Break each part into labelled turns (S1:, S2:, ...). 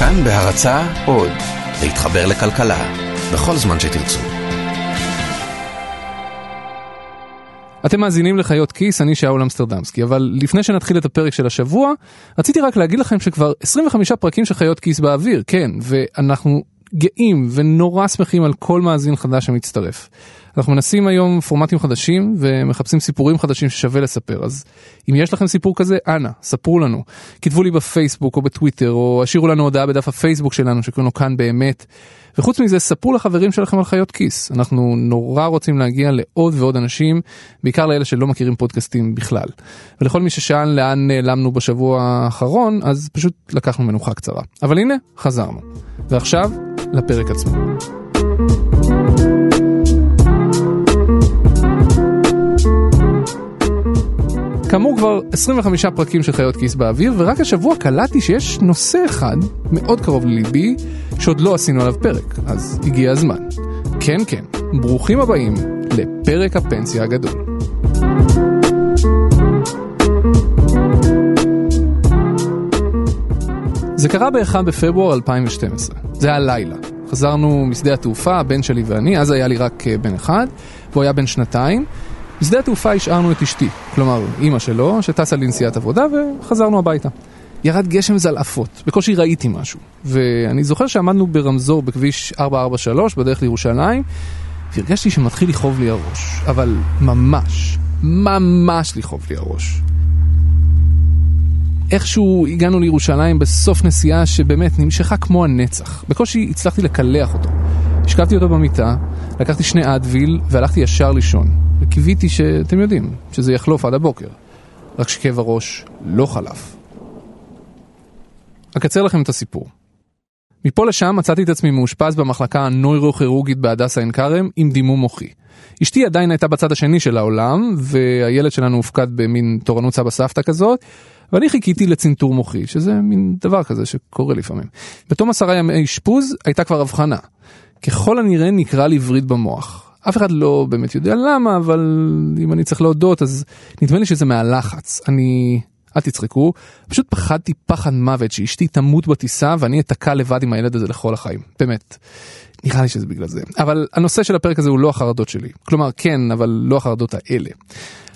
S1: כאן בהרצה עוד, להתחבר לכלכלה, בכל זמן שתרצו.
S2: אתם מאזינים לחיות כיס, אני שאול אמסטרדמסקי, אבל לפני שנתחיל את הפרק של השבוע, רציתי רק להגיד לכם שכבר 25 פרקים של חיות כיס באוויר, כן, ואנחנו גאים ונורא שמחים על כל מאזין חדש שמצטרף. אנחנו מנסים היום פורמטים חדשים ומחפשים סיפורים חדשים ששווה לספר אז אם יש לכם סיפור כזה אנא ספרו לנו כתבו לי בפייסבוק או בטוויטר או השאירו לנו הודעה בדף הפייסבוק שלנו שקוראים לו כאן באמת. וחוץ מזה ספרו לחברים שלכם על חיות כיס אנחנו נורא רוצים להגיע לעוד ועוד אנשים בעיקר לאלה שלא מכירים פודקאסטים בכלל. ולכל מי ששאל לאן נעלמנו בשבוע האחרון אז פשוט לקחנו מנוחה קצרה אבל הנה חזרנו ועכשיו לפרק עצמו. כאמור כבר 25 פרקים של חיות כיס באוויר ורק השבוע קלטתי שיש נושא אחד מאוד קרוב לליבי שעוד לא עשינו עליו פרק אז הגיע הזמן. כן כן, ברוכים הבאים לפרק הפנסיה הגדול. זה קרה ב-1 בפברואר 2012, זה היה לילה. חזרנו משדה התעופה, הבן שלי ואני, אז היה לי רק אה, בן אחד, והוא היה בן שנתיים. בשדה התעופה השארנו את אשתי, כלומר אימא שלו, שטסה לנסיעת עבודה וחזרנו הביתה. ירד גשם זלעפות, בקושי ראיתי משהו. ואני זוכר שעמדנו ברמזור בכביש 443 בדרך לירושלים, והרגשתי שמתחיל לכאוב לי הראש, אבל ממש, ממש לכאוב לי הראש. איכשהו הגענו לירושלים בסוף נסיעה שבאמת נמשכה כמו הנצח. בקושי הצלחתי לקלח אותו. השכבתי אותו במיטה, לקחתי שני אדוויל והלכתי ישר לישון. וקיוויתי שאתם יודעים, שזה יחלוף עד הבוקר. רק שכאב הראש לא חלף. אקצר לכם את הסיפור. מפה לשם מצאתי את עצמי מאושפז במחלקה הנוירוכירורגית בהדסה עין כרם עם דימום מוחי. אשתי עדיין הייתה בצד השני של העולם, והילד שלנו הופקד במין תורנות סבא סבתא כזאת, ואני חיכיתי לצנתור מוחי, שזה מין דבר כזה שקורה לפעמים. בתום עשרה ימי אשפוז הייתה כבר הבחנה. ככל הנראה נקרא לי וריד במוח. אף אחד לא באמת יודע למה, אבל אם אני צריך להודות אז נדמה לי שזה מהלחץ. אני... אל תצחקו, פשוט פחדתי פחד מוות שאשתי תמות בטיסה ואני אתקע לבד עם הילד הזה לכל החיים. באמת. נראה לי שזה בגלל זה. אבל הנושא של הפרק הזה הוא לא החרדות שלי. כלומר, כן, אבל לא החרדות האלה.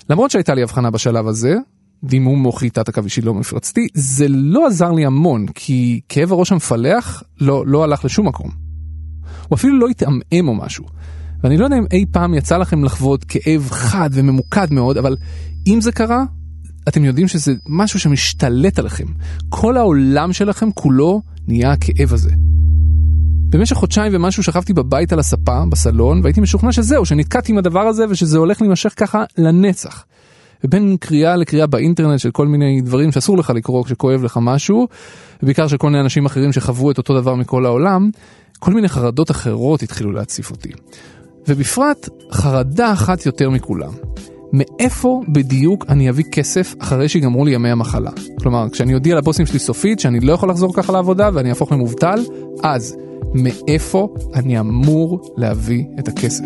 S2: למרות שהייתה לי הבחנה בשלב הזה, דימום מוחי תת עכבישי לא מפרצתי, זה לא עזר לי המון, כי כאב הראש המפלח לא, לא הלך לשום מקום. הוא אפילו לא התעמעם או משהו. ואני לא יודע אם אי פעם יצא לכם לחוות כאב חד וממוקד מאוד, אבל אם זה קרה, אתם יודעים שזה משהו שמשתלט עליכם. כל העולם שלכם כולו נהיה הכאב הזה. במשך חודשיים ומשהו שכבתי בבית על הספה, בסלון, והייתי משוכנע שזהו, שנתקעתי עם הדבר הזה ושזה הולך להימשך ככה לנצח. ובין קריאה לקריאה באינטרנט של כל מיני דברים שאסור לך לקרוא כשכואב לך משהו, ובעיקר של כל מיני אנשים אחרים שחוו את אותו דבר מכל העולם, כל מיני חרדות אחרות התחילו להציף אותי. ובפרט חרדה אחת יותר מכולם. מאיפה בדיוק אני אביא כסף אחרי שיגמרו לי ימי המחלה? כלומר, כשאני אודיע לבוסים שלי סופית שאני לא יכול לחזור ככה לעבודה ואני אהפוך למובטל, אז מאיפה אני אמור להביא את הכסף?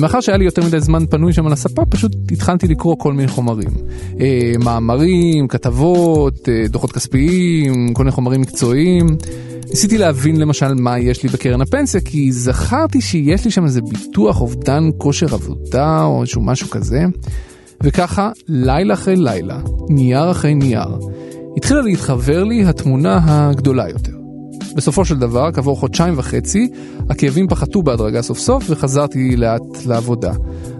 S2: ומאחר שהיה לי יותר מדי זמן פנוי שם על הספה, פשוט התחלתי לקרוא כל מיני חומרים. אה, מאמרים, כתבות, אה, דוחות כספיים, כל מיני חומרים מקצועיים. ניסיתי להבין למשל מה יש לי בקרן הפנסיה, כי זכרתי שיש לי שם איזה ביטוח אובדן כושר עבודה או איזשהו משהו כזה. וככה, לילה אחרי לילה, נייר אחרי נייר, התחילה להתחבר לי התמונה הגדולה יותר. בסופו של דבר, כעבור חודשיים וחצי, הכאבים פחתו בהדרגה סוף סוף וחזרתי לאט לעבודה.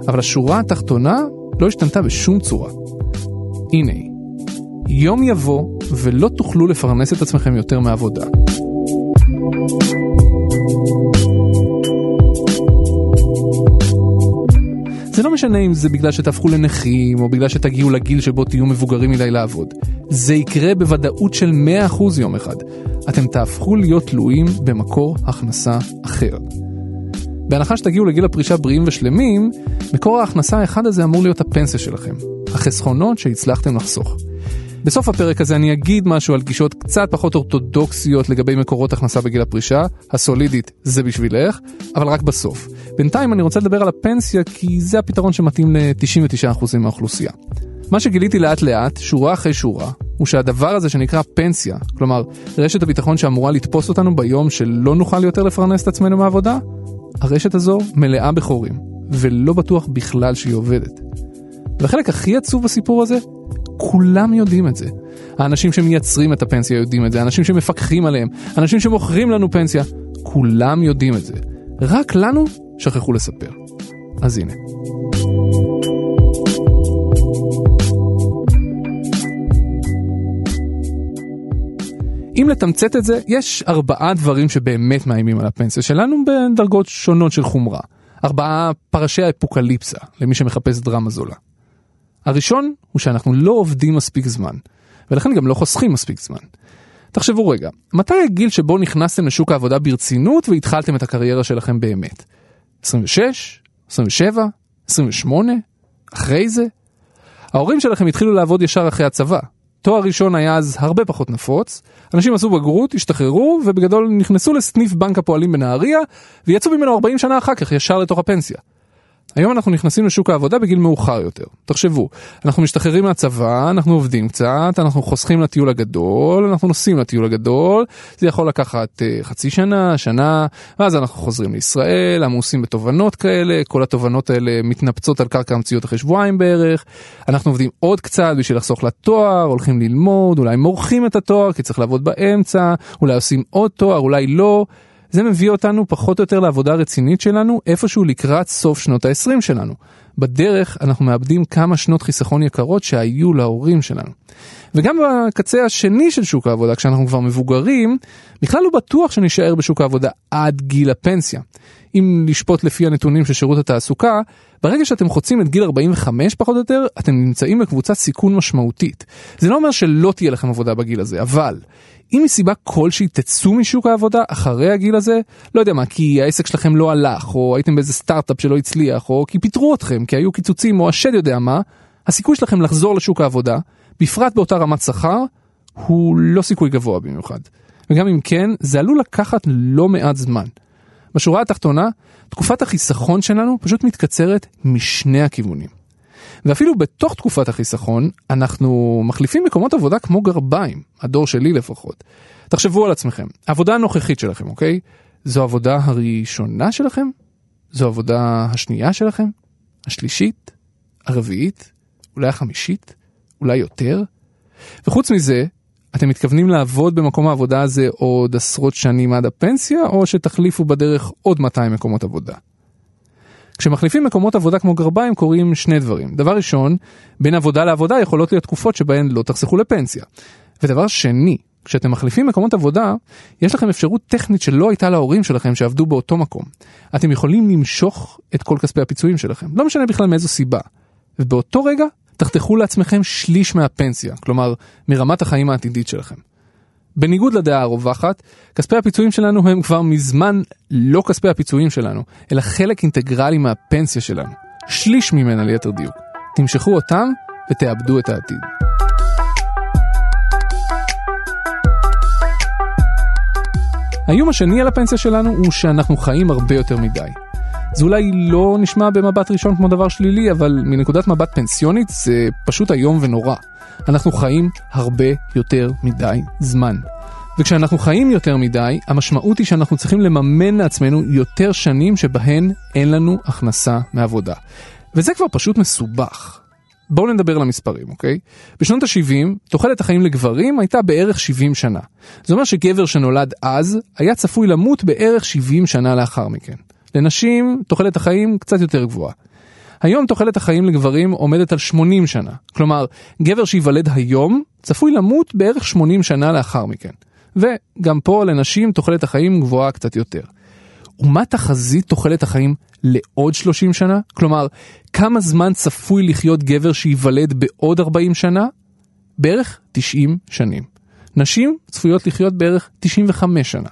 S2: אבל השורה התחתונה לא השתנתה בשום צורה. הנה היא. יום יבוא ולא תוכלו לפרנס את עצמכם יותר מעבודה. זה לא משנה אם זה בגלל שתהפכו לנכים, או בגלל שתגיעו לגיל שבו תהיו מבוגרים מדי לעבוד. זה יקרה בוודאות של 100% יום אחד. אתם תהפכו להיות תלויים במקור הכנסה אחר. בהנחה שתגיעו לגיל הפרישה בריאים ושלמים, מקור ההכנסה האחד הזה אמור להיות הפנסיה שלכם. החסכונות שהצלחתם לחסוך. בסוף הפרק הזה אני אגיד משהו על גישות קצת פחות אורתודוקסיות לגבי מקורות הכנסה בגיל הפרישה, הסולידית זה בשבילך, אבל רק בסוף. בינתיים אני רוצה לדבר על הפנסיה כי זה הפתרון שמתאים ל-99% מהאוכלוסייה. מה שגיליתי לאט לאט, שורה אחרי שורה, הוא שהדבר הזה שנקרא פנסיה, כלומר רשת הביטחון שאמורה לתפוס אותנו ביום שלא נוכל יותר לפרנס את עצמנו מהעבודה, הרשת הזו מלאה בחורים, ולא בטוח בכלל שהיא עובדת. והחלק הכי עצוב בסיפור הזה, כולם יודעים את זה. האנשים שמייצרים את הפנסיה יודעים את זה, האנשים שמפקחים עליהם, אנשים שמוכרים לנו פנסיה, כולם יודעים את זה. רק לנו שכחו לספר. אז הנה. אם לתמצת את זה, יש ארבעה דברים שבאמת מאיימים על הפנסיה שלנו בדרגות שונות של חומרה. ארבעה פרשי האפוקליפסה, למי שמחפש דרמה זולה. הראשון הוא שאנחנו לא עובדים מספיק זמן, ולכן גם לא חוסכים מספיק זמן. תחשבו רגע, מתי הגיל שבו נכנסתם לשוק העבודה ברצינות והתחלתם את הקריירה שלכם באמת? 26? 27? 28? אחרי זה? ההורים שלכם התחילו לעבוד ישר אחרי הצבא, תואר ראשון היה אז הרבה פחות נפוץ, אנשים עשו בגרות, השתחררו ובגדול נכנסו לסניף בנק הפועלים בנהריה ויצאו ממנו 40 שנה אחר כך ישר לתוך הפנסיה. היום אנחנו נכנסים לשוק העבודה בגיל מאוחר יותר. תחשבו, אנחנו משתחררים מהצבא, אנחנו עובדים קצת, אנחנו חוסכים לטיול הגדול, אנחנו נוסעים לטיול הגדול, זה יכול לקחת uh, חצי שנה, שנה, ואז אנחנו חוזרים לישראל, עמוסים בתובנות כאלה, כל התובנות האלה מתנפצות על קרקע המציאות אחרי שבועיים בערך, אנחנו עובדים עוד קצת בשביל לחסוך לתואר, הולכים ללמוד, אולי מורחים את התואר כי צריך לעבוד באמצע, אולי עושים עוד תואר, אולי לא. זה מביא אותנו פחות או יותר לעבודה רצינית שלנו איפשהו לקראת סוף שנות ה-20 שלנו. בדרך אנחנו מאבדים כמה שנות חיסכון יקרות שהיו להורים שלנו. וגם בקצה השני של שוק העבודה, כשאנחנו כבר מבוגרים, בכלל לא בטוח שנישאר בשוק העבודה עד גיל הפנסיה. אם לשפוט לפי הנתונים של שירות התעסוקה, ברגע שאתם חוצים את גיל 45 פחות או יותר, אתם נמצאים בקבוצת סיכון משמעותית. זה לא אומר שלא תהיה לכם עבודה בגיל הזה, אבל אם מסיבה כלשהי תצאו משוק העבודה אחרי הגיל הזה, לא יודע מה, כי העסק שלכם לא הלך, או הייתם באיזה סטארט-אפ שלא הצליח, או כי פיטרו אתכם, כי היו קיצוצים, או השד יודע מה, הסיכוי שלכם לחזור לשוק העבודה, בפרט באותה רמת שכר, הוא לא סיכוי גבוה במיוחד. וגם אם כן, זה עלול לקחת לא מעט זמן. בשורה התחתונה, תקופת החיסכון שלנו פשוט מתקצרת משני הכיוונים. ואפילו בתוך תקופת החיסכון, אנחנו מחליפים מקומות עבודה כמו גרביים, הדור שלי לפחות. תחשבו על עצמכם, העבודה הנוכחית שלכם, אוקיי? זו העבודה הראשונה שלכם? זו העבודה השנייה שלכם? השלישית? הרביעית? אולי החמישית? אולי יותר? וחוץ מזה, אתם מתכוונים לעבוד במקום העבודה הזה עוד עשרות שנים עד הפנסיה, או שתחליפו בדרך עוד 200 מקומות עבודה? כשמחליפים מקומות עבודה כמו גרביים קורים שני דברים. דבר ראשון, בין עבודה לעבודה יכולות להיות תקופות שבהן לא תחסכו לפנסיה. ודבר שני, כשאתם מחליפים מקומות עבודה, יש לכם אפשרות טכנית שלא הייתה להורים שלכם שעבדו באותו מקום. אתם יכולים למשוך את כל כספי הפיצויים שלכם, לא משנה בכלל מאיזו סיבה. ובאותו רגע תחתכו לעצמכם שליש מהפנסיה, כלומר מרמת החיים העתידית שלכם. בניגוד לדעה הרווחת, כספי הפיצויים שלנו הם כבר מזמן לא כספי הפיצויים שלנו, אלא חלק אינטגרלי מהפנסיה שלנו. שליש ממנה ליתר דיוק. תמשכו אותם ותאבדו את העתיד. האיום השני על הפנסיה שלנו הוא שאנחנו חיים הרבה יותר מדי. זה אולי לא נשמע במבט ראשון כמו דבר שלילי, אבל מנקודת מבט פנסיונית זה פשוט איום ונורא. אנחנו חיים הרבה יותר מדי זמן. וכשאנחנו חיים יותר מדי, המשמעות היא שאנחנו צריכים לממן לעצמנו יותר שנים שבהן אין לנו הכנסה מעבודה. וזה כבר פשוט מסובך. בואו נדבר על המספרים, אוקיי? בשנות ה-70, תוחלת החיים לגברים הייתה בערך 70 שנה. זה אומר שגבר שנולד אז, היה צפוי למות בערך 70 שנה לאחר מכן. לנשים, תוחלת החיים קצת יותר גבוהה. היום תוחלת החיים לגברים עומדת על 80 שנה. כלומר, גבר שייוולד היום צפוי למות בערך 80 שנה לאחר מכן. וגם פה לנשים תוחלת החיים גבוהה קצת יותר. ומה תחזית תוחלת החיים לעוד 30 שנה? כלומר, כמה זמן צפוי לחיות גבר שייוולד בעוד 40 שנה? בערך 90 שנים. נשים צפויות לחיות בערך 95 שנה.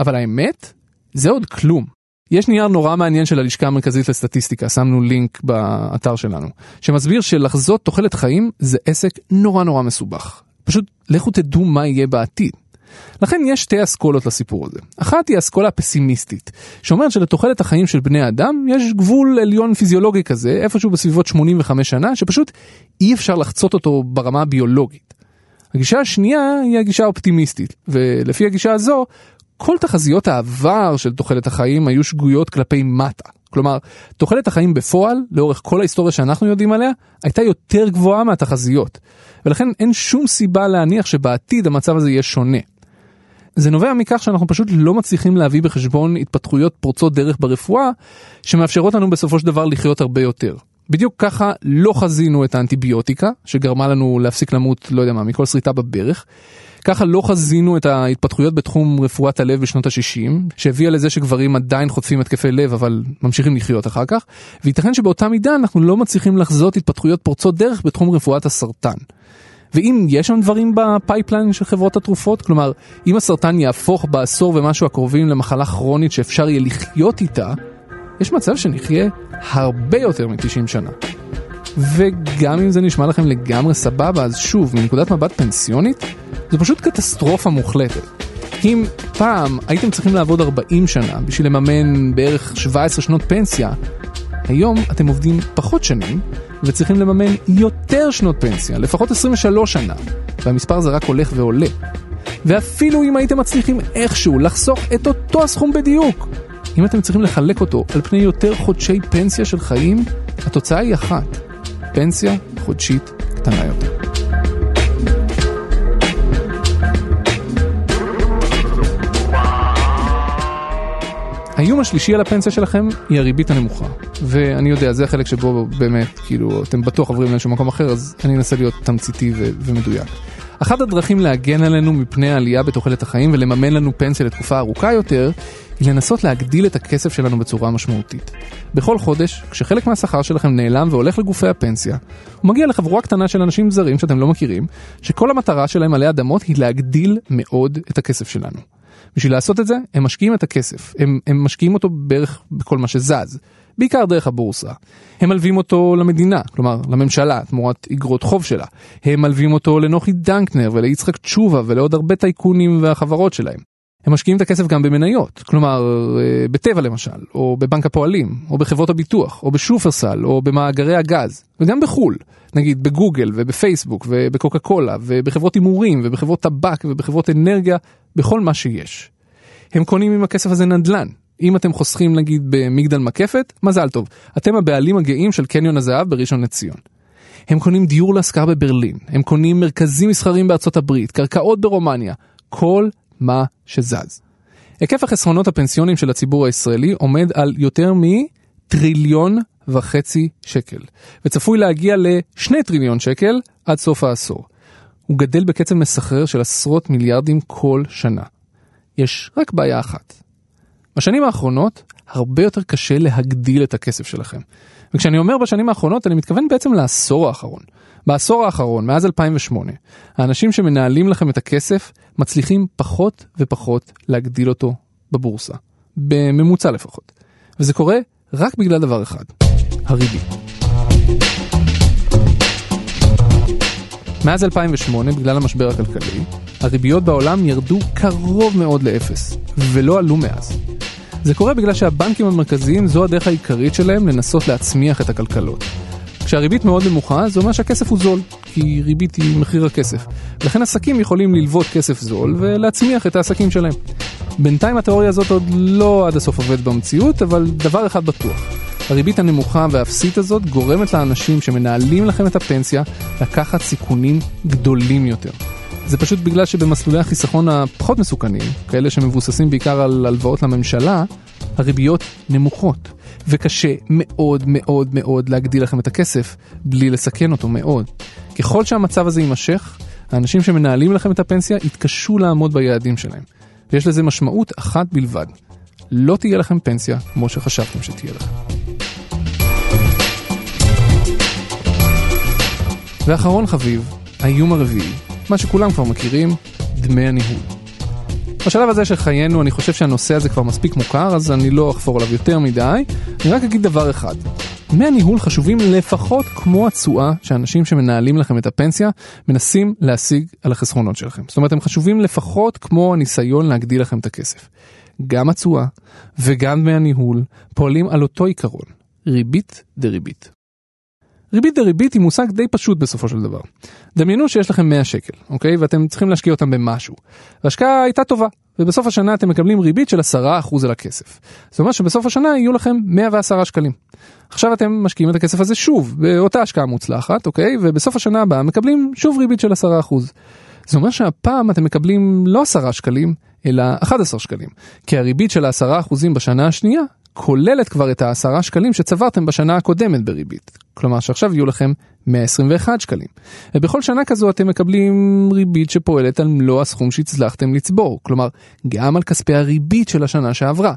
S2: אבל האמת, זה עוד כלום. יש נייר נורא מעניין של הלשכה המרכזית לסטטיסטיקה, שמנו לינק באתר שלנו, שמסביר שלחזות תוחלת חיים זה עסק נורא נורא מסובך. פשוט לכו תדעו מה יהיה בעתיד. לכן יש שתי אסכולות לסיפור הזה. אחת היא האסכולה הפסימיסטית, שאומרת שלתוחלת החיים של בני אדם יש גבול עליון פיזיולוגי כזה, איפשהו בסביבות 85 שנה, שפשוט אי אפשר לחצות אותו ברמה הביולוגית. הגישה השנייה היא הגישה האופטימיסטית, ולפי הגישה הזו, כל תחזיות העבר של תוחלת החיים היו שגויות כלפי מטה. כלומר, תוחלת החיים בפועל, לאורך כל ההיסטוריה שאנחנו יודעים עליה, הייתה יותר גבוהה מהתחזיות. ולכן אין שום סיבה להניח שבעתיד המצב הזה יהיה שונה. זה נובע מכך שאנחנו פשוט לא מצליחים להביא בחשבון התפתחויות פורצות דרך ברפואה, שמאפשרות לנו בסופו של דבר לחיות הרבה יותר. בדיוק ככה לא חזינו את האנטיביוטיקה, שגרמה לנו להפסיק למות, לא יודע מה, מכל שריטה בברך. ככה לא חזינו את ההתפתחויות בתחום רפואת הלב בשנות ה-60, שהביאה לזה שגברים עדיין חוטפים התקפי לב אבל ממשיכים לחיות אחר כך, וייתכן שבאותה מידה אנחנו לא מצליחים לחזות התפתחויות פורצות דרך בתחום רפואת הסרטן. ואם יש שם דברים ב pipeline של חברות התרופות, כלומר, אם הסרטן יהפוך בעשור ומשהו הקרובים למחלה כרונית שאפשר יהיה לחיות איתה, יש מצב שנחיה הרבה יותר מ-90 שנה. וגם אם זה נשמע לכם לגמרי סבבה, אז שוב, מנקודת מבט פנסיונית, זו פשוט קטסטרופה מוחלטת. אם פעם הייתם צריכים לעבוד 40 שנה בשביל לממן בערך 17 שנות פנסיה, היום אתם עובדים פחות שנים וצריכים לממן יותר שנות פנסיה, לפחות 23 שנה, והמספר הזה רק הולך ועולה. ואפילו אם הייתם מצליחים איכשהו לחסוך את אותו הסכום בדיוק, אם אתם צריכים לחלק אותו על פני יותר חודשי פנסיה של חיים, התוצאה היא אחת, פנסיה חודשית קטנה יותר. האיום השלישי על הפנסיה שלכם היא הריבית הנמוכה. ואני יודע, זה החלק שבו באמת, כאילו, אתם בטוח עוברים לאיזשהו מקום אחר, אז אני אנסה להיות תמציתי ו- ומדויק. אחת הדרכים להגן עלינו מפני העלייה בתוחלת החיים ולממן לנו פנסיה לתקופה ארוכה יותר, היא לנסות להגדיל את הכסף שלנו בצורה משמעותית. בכל חודש, כשחלק מהשכר שלכם נעלם והולך לגופי הפנסיה, הוא מגיע לחבורה קטנה של אנשים זרים שאתם לא מכירים, שכל המטרה שלהם עלי אדמות היא להגדיל מאוד את הכסף שלנו. בשביל לעשות את זה, הם משקיעים את הכסף, הם, הם משקיעים אותו בערך בכל מה שזז, בעיקר דרך הבורסה. הם מלווים אותו למדינה, כלומר לממשלה, תמורת אגרות חוב שלה. הם מלווים אותו לנוחי דנקנר וליצחק תשובה ולעוד הרבה טייקונים והחברות שלהם. הם משקיעים את הכסף גם במניות, כלומר אה, בטבע למשל, או בבנק הפועלים, או בחברות הביטוח, או בשופרסל, או במאגרי הגז, וגם בחו"ל, נגיד בגוגל ובפייסבוק ובקוקה קולה, ובחברות הימורים, ובחברות טבק, ובחברות אנרגיה, בכל מה שיש. הם קונים עם הכסף הזה נדל"ן. אם אתם חוסכים נגיד במגדל מקפת, מזל טוב, אתם הבעלים הגאים של קניון הזהב בראשון לציון. הם קונים דיור להשכרה בברלין, הם קונים מרכזים מסחריים בארצות הברית, קרקעות ברומניה, כל מה שזז. היקף החסרונות הפנסיונים של הציבור הישראלי עומד על יותר מטריליון וחצי שקל, וצפוי להגיע לשני טריליון שקל עד סוף העשור. הוא גדל בקצב מסחרר של עשרות מיליארדים כל שנה. יש רק בעיה אחת. בשנים האחרונות הרבה יותר קשה להגדיל את הכסף שלכם. וכשאני אומר בשנים האחרונות אני מתכוון בעצם לעשור האחרון. בעשור האחרון, מאז 2008, האנשים שמנהלים לכם את הכסף מצליחים פחות ופחות להגדיל אותו בבורסה. בממוצע לפחות. וזה קורה רק בגלל דבר אחד, הריבית. מאז 2008, בגלל המשבר הכלכלי, הריביות בעולם ירדו קרוב מאוד לאפס, ולא עלו מאז. זה קורה בגלל שהבנקים המרכזיים זו הדרך העיקרית שלהם לנסות להצמיח את הכלכלות. כשהריבית מאוד נמוכה זה אומר שהכסף הוא זול, כי ריבית היא מחיר הכסף. לכן עסקים יכולים ללוות כסף זול ולהצמיח את העסקים שלהם. בינתיים התיאוריה הזאת עוד לא עד הסוף עובדת במציאות, אבל דבר אחד בטוח. הריבית הנמוכה והאפסית הזאת גורמת לאנשים שמנהלים לכם את הפנסיה לקחת סיכונים גדולים יותר. זה פשוט בגלל שבמסלולי החיסכון הפחות מסוכנים, כאלה שמבוססים בעיקר על הלוואות לממשלה, הריביות נמוכות. וקשה מאוד מאוד מאוד להגדיל לכם את הכסף בלי לסכן אותו מאוד. ככל שהמצב הזה יימשך, האנשים שמנהלים לכם את הפנסיה יתקשו לעמוד ביעדים שלהם. ויש לזה משמעות אחת בלבד, לא תהיה לכם פנסיה כמו שחשבתם שתהיה לכם. ואחרון חביב, האיום הרביעי, מה שכולם כבר מכירים, דמי הניהול. בשלב הזה של חיינו אני חושב שהנושא הזה כבר מספיק מוכר, אז אני לא אחפור עליו יותר מדי, אני רק אגיד דבר אחד. דמי הניהול חשובים לפחות כמו התשואה שאנשים שמנהלים לכם את הפנסיה מנסים להשיג על החסכונות שלכם. זאת אומרת, הם חשובים לפחות כמו הניסיון להגדיל לכם את הכסף. גם התשואה וגם דמי הניהול פועלים על אותו עיקרון, ריבית דריבית. ריבית דריבית היא מושג די פשוט בסופו של דבר. דמיינו שיש לכם 100 שקל, אוקיי? ואתם צריכים להשקיע אותם במשהו. וההשקעה הייתה טובה, ובסוף השנה אתם מקבלים ריבית של 10% על הכסף. זאת אומרת שבסוף השנה יהיו לכם 110 שקלים. עכשיו אתם משקיעים את הכסף הזה שוב, באותה השקעה מוצלחת, אוקיי? ובסוף השנה הבאה מקבלים שוב ריבית של 10%. זה אומר שהפעם אתם מקבלים לא 10 שקלים, אלא 11 שקלים. כי הריבית של ה-10% בשנה השנייה כוללת כבר את העשרה שקלים שצברתם בשנה הקודמת בריבית. כלומר שעכשיו יהיו לכם 121 שקלים. ובכל שנה כזו אתם מקבלים ריבית שפועלת על מלוא הסכום שהצלחתם לצבור. כלומר, גם על כספי הריבית של השנה שעברה.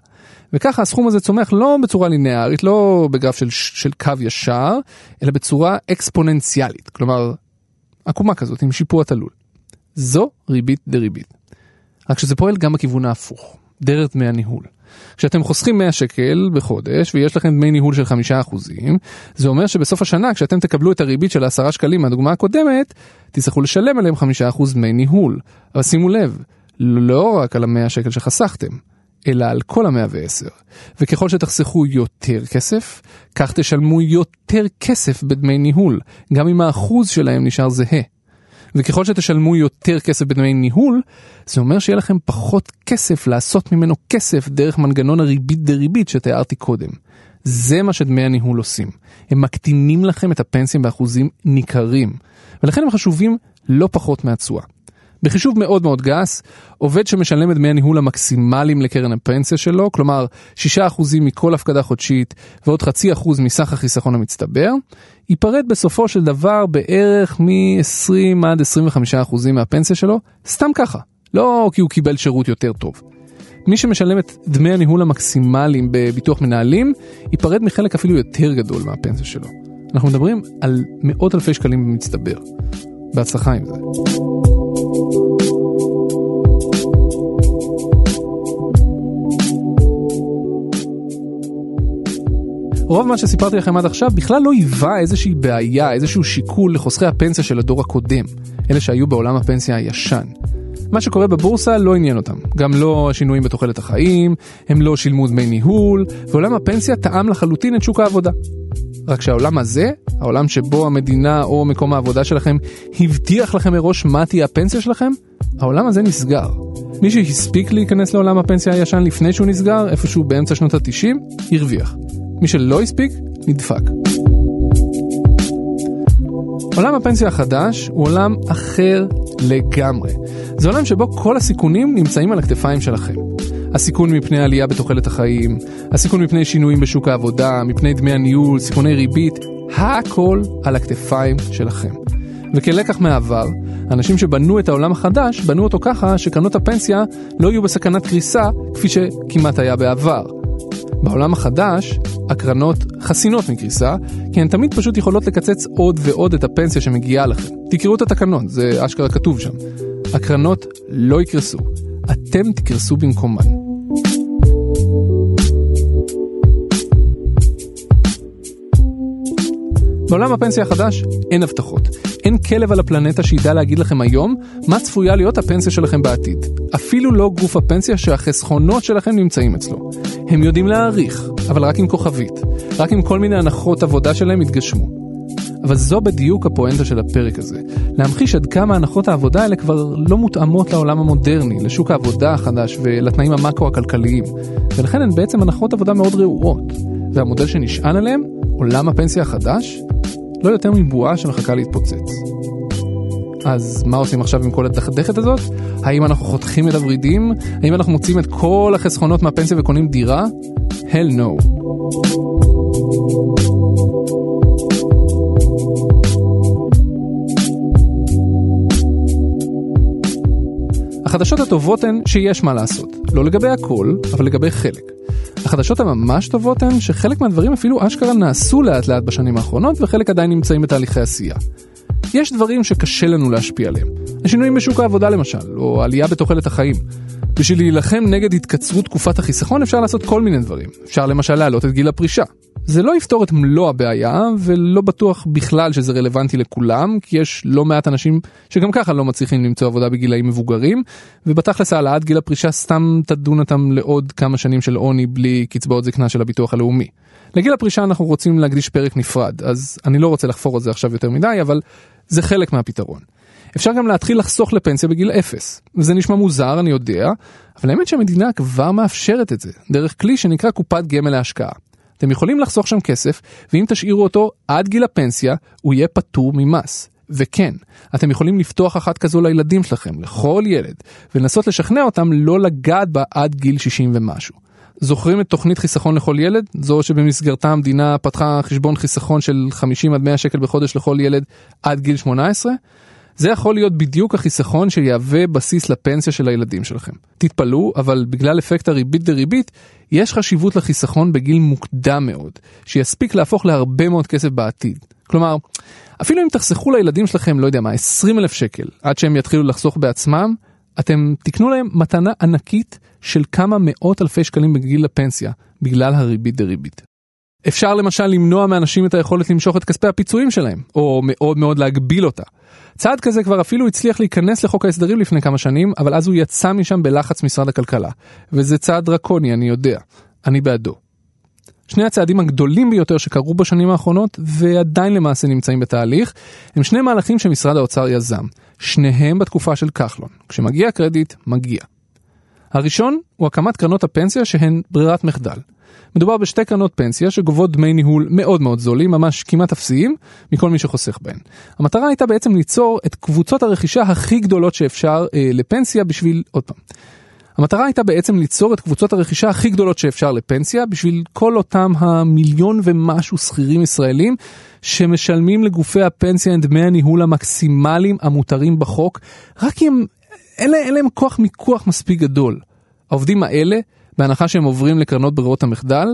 S2: וככה הסכום הזה צומח לא בצורה ליניארית, לא בגרף של, של קו ישר, אלא בצורה אקספוננציאלית. כלומר, עקומה כזאת עם שיפוע תלול. זו ריבית דריבית. רק שזה פועל גם בכיוון ההפוך, דרך דמי הניהול. כשאתם חוסכים 100 שקל בחודש ויש לכם דמי ניהול של 5%, זה אומר שבסוף השנה כשאתם תקבלו את הריבית של 10 שקלים מהדוגמה הקודמת, תצטרכו לשלם עליהם 5% דמי ניהול. אבל שימו לב, לא רק על ה-100 שקל שחסכתם, אלא על כל ה-110. וככל שתחסכו יותר כסף, כך תשלמו יותר כסף בדמי ניהול, גם אם האחוז שלהם נשאר זהה. וככל שתשלמו יותר כסף בדמי ניהול, זה אומר שיהיה לכם פחות כסף לעשות ממנו כסף דרך מנגנון הריבית דריבית שתיארתי קודם. זה מה שדמי הניהול עושים. הם מקטינים לכם את הפנסיה באחוזים ניכרים, ולכן הם חשובים לא פחות מהתשואה. בחישוב מאוד מאוד גס, עובד שמשלם את דמי הניהול המקסימליים לקרן הפנסיה שלו, כלומר 6% מכל הפקדה חודשית ועוד חצי אחוז מסך החיסכון המצטבר, ייפרד בסופו של דבר בערך מ-20 עד 25% מהפנסיה שלו, סתם ככה, לא כי הוא קיבל שירות יותר טוב. מי שמשלם את דמי הניהול המקסימליים בביטוח מנהלים, ייפרד מחלק אפילו יותר גדול מהפנסיה שלו. אנחנו מדברים על מאות אלפי שקלים במצטבר. בהצלחה עם זה. רוב מה שסיפרתי לכם עד עכשיו בכלל לא היווה איזושהי בעיה, איזשהו שיקול לחוסכי הפנסיה של הדור הקודם, אלה שהיו בעולם הפנסיה הישן. מה שקורה בבורסה לא עניין אותם, גם לא השינויים בתוחלת החיים, הם לא שילמו דמי ניהול, ועולם הפנסיה טעם לחלוטין את שוק העבודה. רק שהעולם הזה, העולם שבו המדינה או מקום העבודה שלכם הבטיח לכם מראש מה תהיה הפנסיה שלכם, העולם הזה נסגר. מי שהספיק להיכנס לעולם הפנסיה הישן לפני שהוא נסגר, איפשהו באמצע שנות ה-90, הרוויח. מי שלא הספיק, נדפק. עולם הפנסיה החדש הוא עולם אחר לגמרי. זה עולם שבו כל הסיכונים נמצאים על הכתפיים שלכם. הסיכון מפני עלייה בתוחלת החיים, הסיכון מפני שינויים בשוק העבודה, מפני דמי הניהול, סיכוני ריבית, הכל על הכתפיים שלכם. וכלקח מהעבר, האנשים שבנו את העולם החדש, בנו אותו ככה שקרנות הפנסיה לא יהיו בסכנת קריסה כפי שכמעט היה בעבר. בעולם החדש, הקרנות חסינות מקריסה, כי הן תמיד פשוט יכולות לקצץ עוד ועוד את הפנסיה שמגיעה לכם. תקראו את התקנון, זה אשכרה כתוב שם. הקרנות לא יקרסו, אתם תקרסו במקומן. בעולם הפנסיה החדש אין הבטחות. אין כלב על הפלנטה שידע להגיד לכם היום מה צפויה להיות הפנסיה שלכם בעתיד. אפילו לא גוף הפנסיה שהחסכונות שלכם נמצאים אצלו. הם יודעים להעריך, אבל רק עם כוכבית. רק אם כל מיני הנחות עבודה שלהם יתגשמו. אבל זו בדיוק הפואנטה של הפרק הזה. להמחיש עד כמה הנחות העבודה האלה כבר לא מותאמות לעולם המודרני, לשוק העבודה החדש ולתנאים המקרו-הכלכליים. ולכן הן בעצם הנחות עבודה מאוד רעועות. והמודל שנשען עליהם, עולם הפנסיה החדש, לא יותר מבועה שמחכה להתפוצץ. אז מה עושים עכשיו עם כל הדכדכת הזאת? האם אנחנו חותכים את הוורידים? האם אנחנו מוצאים את כל החסכונות מהפנסיה וקונים דירה? hell no. החדשות הטובות הן שיש מה לעשות, לא לגבי הכל, אבל לגבי חלק. החדשות הממש טובות הן שחלק מהדברים אפילו אשכרה נעשו לאט לאט בשנים האחרונות וחלק עדיין נמצאים בתהליכי עשייה. יש דברים שקשה לנו להשפיע עליהם. השינויים בשוק העבודה למשל, או עלייה בתוחלת החיים. בשביל להילחם נגד התקצרות תקופת החיסכון אפשר לעשות כל מיני דברים. אפשר למשל להעלות את גיל הפרישה. זה לא יפתור את מלוא הבעיה, ולא בטוח בכלל שזה רלוונטי לכולם, כי יש לא מעט אנשים שגם ככה לא מצליחים למצוא עבודה בגילאים מבוגרים, ובתכלס העלאת גיל הפרישה סתם תדון אותם לעוד כמה שנים של עוני בלי קצבאות זקנה של הביטוח הלאומי. לגיל הפרישה אנחנו רוצים להקדיש פרק נפרד, אז אני לא רוצה לחפור על זה עכשיו יותר מדי, אבל זה חלק מהפתרון. אפשר גם להתחיל לחסוך לפנסיה בגיל אפס. וזה נשמע מוזר, אני יודע, אבל האמת שהמדינה כבר מאפשרת את זה, דרך כלי שנקרא קופת גמל להשקעה. אתם יכולים לחסוך שם כסף, ואם תשאירו אותו עד גיל הפנסיה, הוא יהיה פטור ממס. וכן, אתם יכולים לפתוח אחת כזו לילדים שלכם, לכל ילד, ולנסות לשכנע אותם לא לגעת בה עד גיל 60 ומשהו. זוכרים את תוכנית חיסכון לכל ילד? זו שבמסגרתה המדינה פתחה חשבון חיסכון של 50 עד 100 שקל בחודש לכל ילד עד גיל 18? זה יכול להיות בדיוק החיסכון שיהווה בסיס לפנסיה של הילדים שלכם. תתפלאו, אבל בגלל אפקט הריבית דריבית, יש חשיבות לחיסכון בגיל מוקדם מאוד, שיספיק להפוך להרבה מאוד כסף בעתיד. כלומר, אפילו אם תחסכו לילדים שלכם, לא יודע מה, 20 אלף שקל, עד שהם יתחילו לחסוך בעצמם, אתם תקנו להם מתנה ענקית של כמה מאות אלפי שקלים בגיל הפנסיה, בגלל הריבית דריבית. אפשר למשל למנוע מאנשים את היכולת למשוך את כספי הפיצויים שלהם, או מאוד מאוד להגביל אותה. צעד כזה כבר אפילו הצליח להיכנס לחוק ההסדרים לפני כמה שנים, אבל אז הוא יצא משם בלחץ משרד הכלכלה. וזה צעד דרקוני, אני יודע. אני בעדו. שני הצעדים הגדולים ביותר שקרו בשנים האחרונות, ועדיין למעשה נמצאים בתהליך, הם שני מהלכים שמשרד האוצר יזם. שניהם בתקופה של כחלון. כשמגיע קרדיט, מגיע. הראשון הוא הקמת קרנות הפנסיה שהן ברירת מחדל. מדובר בשתי קרנות פנסיה שגובות דמי ניהול מאוד מאוד זולים, ממש כמעט אפסיים, מכל מי שחוסך בהן. המטרה הייתה בעצם ליצור את קבוצות הרכישה הכי גדולות שאפשר אה, לפנסיה בשביל, עוד פעם, המטרה הייתה בעצם ליצור את קבוצות הרכישה הכי גדולות שאפשר לפנסיה בשביל כל אותם המיליון ומשהו שכירים ישראלים שמשלמים לגופי הפנסיה את דמי הניהול המקסימליים המותרים בחוק, רק כי הם, אין, אין להם כוח מיקוח מספיק גדול. העובדים האלה בהנחה שהם עוברים לקרנות ברירות המחדל,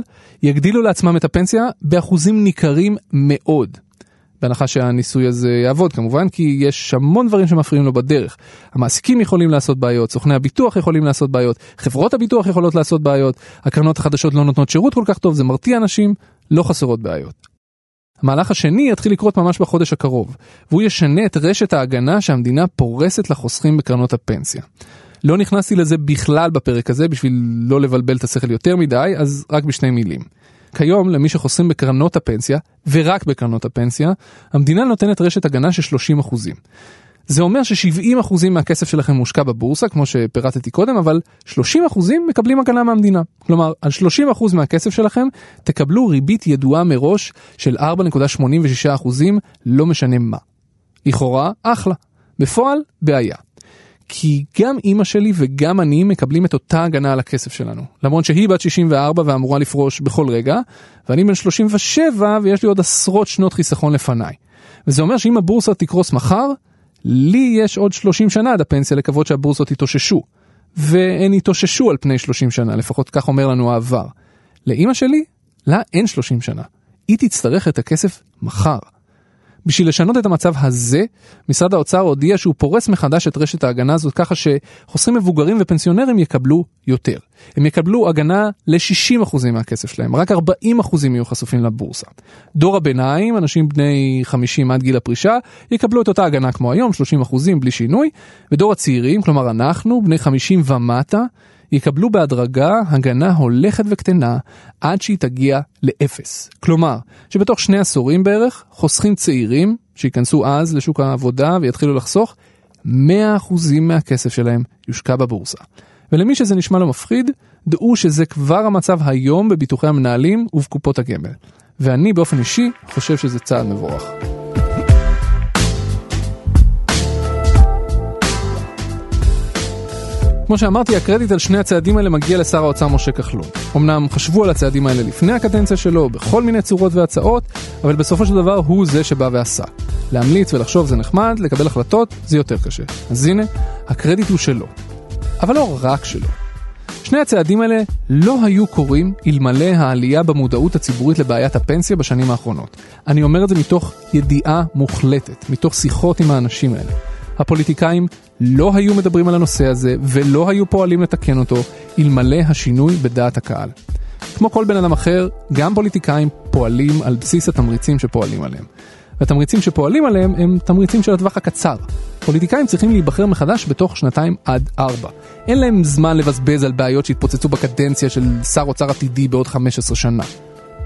S2: יגדילו לעצמם את הפנסיה באחוזים ניכרים מאוד. בהנחה שהניסוי הזה יעבוד כמובן, כי יש המון דברים שמפריעים לו בדרך. המעסיקים יכולים לעשות בעיות, סוכני הביטוח יכולים לעשות בעיות, חברות הביטוח יכולות לעשות בעיות, הקרנות החדשות לא נותנות שירות כל כך טוב, זה מרתיע אנשים, לא חסרות בעיות. המהלך השני יתחיל לקרות ממש בחודש הקרוב, והוא ישנה את רשת ההגנה שהמדינה פורסת לחוסכים בקרנות הפנסיה. לא נכנסתי לזה בכלל בפרק הזה בשביל לא לבלבל את השכל יותר מדי, אז רק בשני מילים. כיום למי שחוסכים בקרנות הפנסיה, ורק בקרנות הפנסיה, המדינה נותנת רשת הגנה של 30%. זה אומר ש-70% מהכסף שלכם מושקע בבורסה, כמו שפירטתי קודם, אבל 30% מקבלים הגנה מהמדינה. כלומר, על 30% מהכסף שלכם תקבלו ריבית ידועה מראש של 4.86%, לא משנה מה. לכאורה, אחלה. בפועל, בעיה. כי גם אימא שלי וגם אני מקבלים את אותה הגנה על הכסף שלנו. למרות שהיא בת 64 ואמורה לפרוש בכל רגע, ואני בן 37 ויש לי עוד עשרות שנות חיסכון לפניי. וזה אומר שאם הבורסה תקרוס מחר, לי יש עוד 30 שנה עד הפנסיה לקוות שהבורסות יתאוששו. והן יתאוששו על פני 30 שנה, לפחות כך אומר לנו העבר. לאימא שלי, לה אין 30 שנה. היא תצטרך את הכסף מחר. בשביל לשנות את המצב הזה, משרד האוצר הודיע שהוא פורס מחדש את רשת ההגנה הזאת ככה שחוסכים מבוגרים ופנסיונרים יקבלו יותר. הם יקבלו הגנה ל-60% מהכסף שלהם, רק 40% יהיו חשופים לבורסה. דור הביניים, אנשים בני 50 עד גיל הפרישה, יקבלו את אותה הגנה כמו היום, 30% בלי שינוי, ודור הצעירים, כלומר אנחנו, בני 50 ומטה, יקבלו בהדרגה הגנה הולכת וקטנה עד שהיא תגיע לאפס. כלומר, שבתוך שני עשורים בערך, חוסכים צעירים שייכנסו אז לשוק העבודה ויתחילו לחסוך, 100% מהכסף שלהם יושקע בבורסה. ולמי שזה נשמע לו מפחיד, דעו שזה כבר המצב היום בביטוחי המנהלים ובקופות הגמל. ואני באופן אישי חושב שזה צעד מבורך. כמו שאמרתי, הקרדיט על שני הצעדים האלה מגיע לשר האוצר משה כחלון. אמנם חשבו על הצעדים האלה לפני הקדנציה שלו, בכל מיני צורות והצעות, אבל בסופו של דבר הוא זה שבא ועשה. להמליץ ולחשוב זה נחמד, לקבל החלטות זה יותר קשה. אז הנה, הקרדיט הוא שלו. אבל לא רק שלו. שני הצעדים האלה לא היו קורים אלמלא העלייה במודעות הציבורית לבעיית הפנסיה בשנים האחרונות. אני אומר את זה מתוך ידיעה מוחלטת, מתוך שיחות עם האנשים האלה. הפוליטיקאים לא היו מדברים על הנושא הזה ולא היו פועלים לתקן אותו אלמלא השינוי בדעת הקהל. כמו כל בן אדם אחר, גם פוליטיקאים פועלים על בסיס התמריצים שפועלים עליהם. והתמריצים שפועלים עליהם הם תמריצים של הטווח הקצר. פוליטיקאים צריכים להיבחר מחדש בתוך שנתיים עד ארבע. אין להם זמן לבזבז על בעיות שהתפוצצו בקדנציה של שר אוצר עתידי בעוד 15 שנה.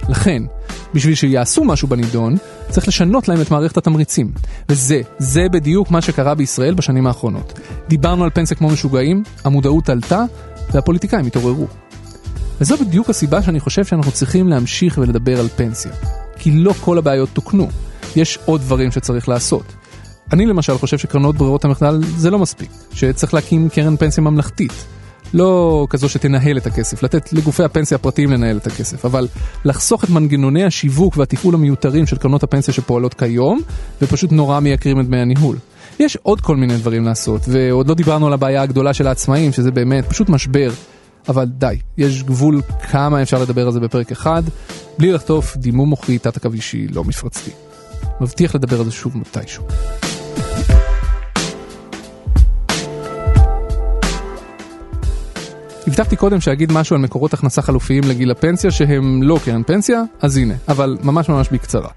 S2: לכן, בשביל שיעשו משהו בנידון, צריך לשנות להם את מערכת התמריצים. וזה, זה בדיוק מה שקרה בישראל בשנים האחרונות. דיברנו על פנסיה כמו משוגעים, המודעות עלתה, והפוליטיקאים התעוררו. וזו בדיוק הסיבה שאני חושב שאנחנו צריכים להמשיך ולדבר על פנסיה. כי לא כל הבעיות תוקנו. יש עוד דברים שצריך לעשות. אני למשל חושב שקרנות ברירות המחדל זה לא מספיק, שצריך להקים קרן פנסיה ממלכתית. לא כזו שתנהל את הכסף, לתת לגופי הפנסיה הפרטיים לנהל את הכסף, אבל לחסוך את מנגנוני השיווק והתפעול המיותרים של קרנות הפנסיה שפועלות כיום, ופשוט נורא מייקרים את דמי הניהול. יש עוד כל מיני דברים לעשות, ועוד לא דיברנו על הבעיה הגדולה של העצמאים, שזה באמת פשוט משבר. אבל די, יש גבול כמה אפשר לדבר על זה בפרק אחד, בלי לחטוף דימום מוחי, תת הקו אישי, לא מפרצתי. מבטיח לדבר על זה שוב מתישהו. הבטחתי קודם שאגיד משהו על מקורות הכנסה חלופיים לגיל הפנסיה שהם לא קרן פנסיה, אז הנה, אבל ממש ממש בקצרה.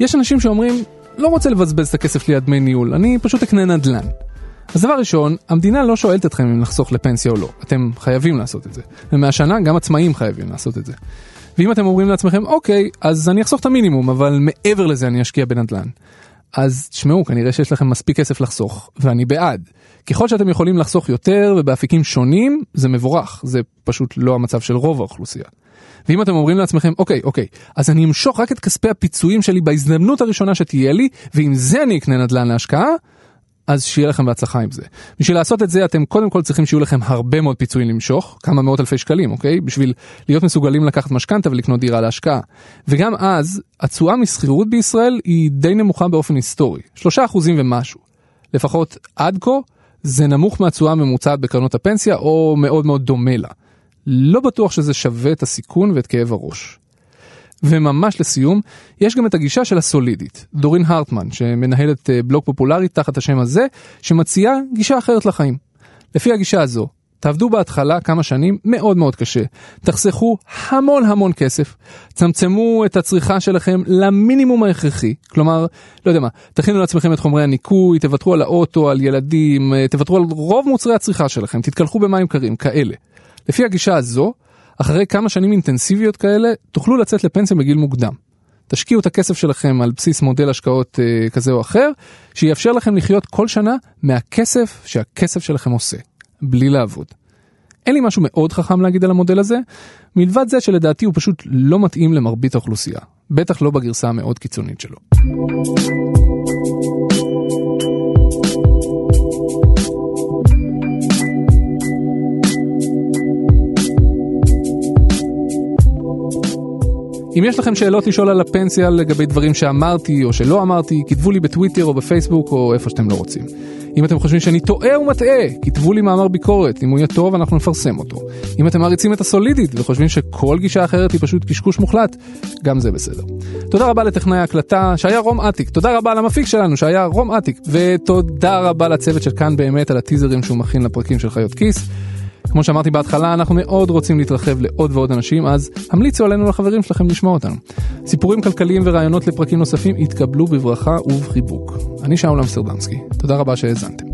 S2: יש אנשים שאומרים, לא רוצה לבזבז את הכסף שלי על דמי ניהול, אני פשוט אקנה נדל"ן. אז דבר ראשון, המדינה לא שואלת אתכם אם לחסוך לפנסיה או לא, אתם חייבים לעשות את זה. ומהשנה גם עצמאים חייבים לעשות את זה. ואם אתם אומרים לעצמכם, אוקיי, אז אני אחסוך את המינימום, אבל מעבר לזה אני אשקיע בנדל"ן. אז תשמעו, כנראה שיש לכם מספיק כסף לחסוך, ואני בעד. ככל שאתם יכולים לחסוך יותר ובאפיקים שונים, זה מבורך, זה פשוט לא המצב של רוב האוכלוסייה. ואם אתם אומרים לעצמכם, אוקיי, אוקיי, אז אני אמשוך רק את כספי הפיצויים שלי בהזדמנות הראשונה שתהיה לי, ועם זה אני אקנה נדל"ן להשקעה, אז שיהיה לכם בהצלחה עם זה. בשביל לעשות את זה אתם קודם כל צריכים שיהיו לכם הרבה מאוד פיצויים למשוך, כמה מאות אלפי שקלים, אוקיי? בשביל להיות מסוגלים לקחת משכנתה ולקנות דירה להשקעה. וגם אז, התשואה משכירות בישראל היא די נמוכה באופן היסטורי, שלושה אחוזים ומשהו. לפחות עד כה, זה נמוך מהתשואה הממוצעת בקרנות הפנסיה, או מאוד מאוד דומה לה. לא בטוח שזה שווה את הסיכון ואת כאב הראש. וממש לסיום, יש גם את הגישה של הסולידית, דורין הרטמן, שמנהלת אה, בלוג פופולרי תחת השם הזה, שמציעה גישה אחרת לחיים. לפי הגישה הזו, תעבדו בהתחלה כמה שנים מאוד מאוד קשה, תחסכו המון המון כסף, צמצמו את הצריכה שלכם למינימום ההכרחי, כלומר, לא יודע מה, תכינו לעצמכם את חומרי הניקוי, תוותרו על האוטו, על ילדים, אה, תוותרו על רוב מוצרי הצריכה שלכם, תתקלחו במים קרים, כאלה. לפי הגישה הזו, אחרי כמה שנים אינטנסיביות כאלה, תוכלו לצאת לפנסיה בגיל מוקדם. תשקיעו את הכסף שלכם על בסיס מודל השקעות אה, כזה או אחר, שיאפשר לכם לחיות כל שנה מהכסף שהכסף שלכם עושה, בלי לעבוד. אין לי משהו מאוד חכם להגיד על המודל הזה, מלבד זה שלדעתי הוא פשוט לא מתאים למרבית האוכלוסייה, בטח לא בגרסה המאוד קיצונית שלו. אם יש לכם שאלות לשאול על הפנסיה לגבי דברים שאמרתי או שלא אמרתי, כתבו לי בטוויטר או בפייסבוק או איפה שאתם לא רוצים. אם אתם חושבים שאני טועה ומטעה, כתבו לי מאמר ביקורת, אם הוא יהיה טוב אנחנו נפרסם אותו. אם אתם מעריצים את הסולידית וחושבים שכל גישה אחרת היא פשוט קשקוש מוחלט, גם זה בסדר. תודה רבה לטכנאי ההקלטה שהיה רום אטיק, תודה רבה למפיק שלנו שהיה רום אטיק, ותודה רבה לצוות של כאן באמת על הטיזרים שהוא מכין לפרקים של חיות כיס. כמו שאמרתי בהתחלה, אנחנו מאוד רוצים להתרחב לעוד ועוד אנשים, אז המליצו עלינו לחברים שלכם לשמוע אותנו. סיפורים כלכליים ורעיונות לפרקים נוספים יתקבלו בברכה ובחיבוק. אני שאול אמסטרדמסקי, תודה רבה שהאזנתם.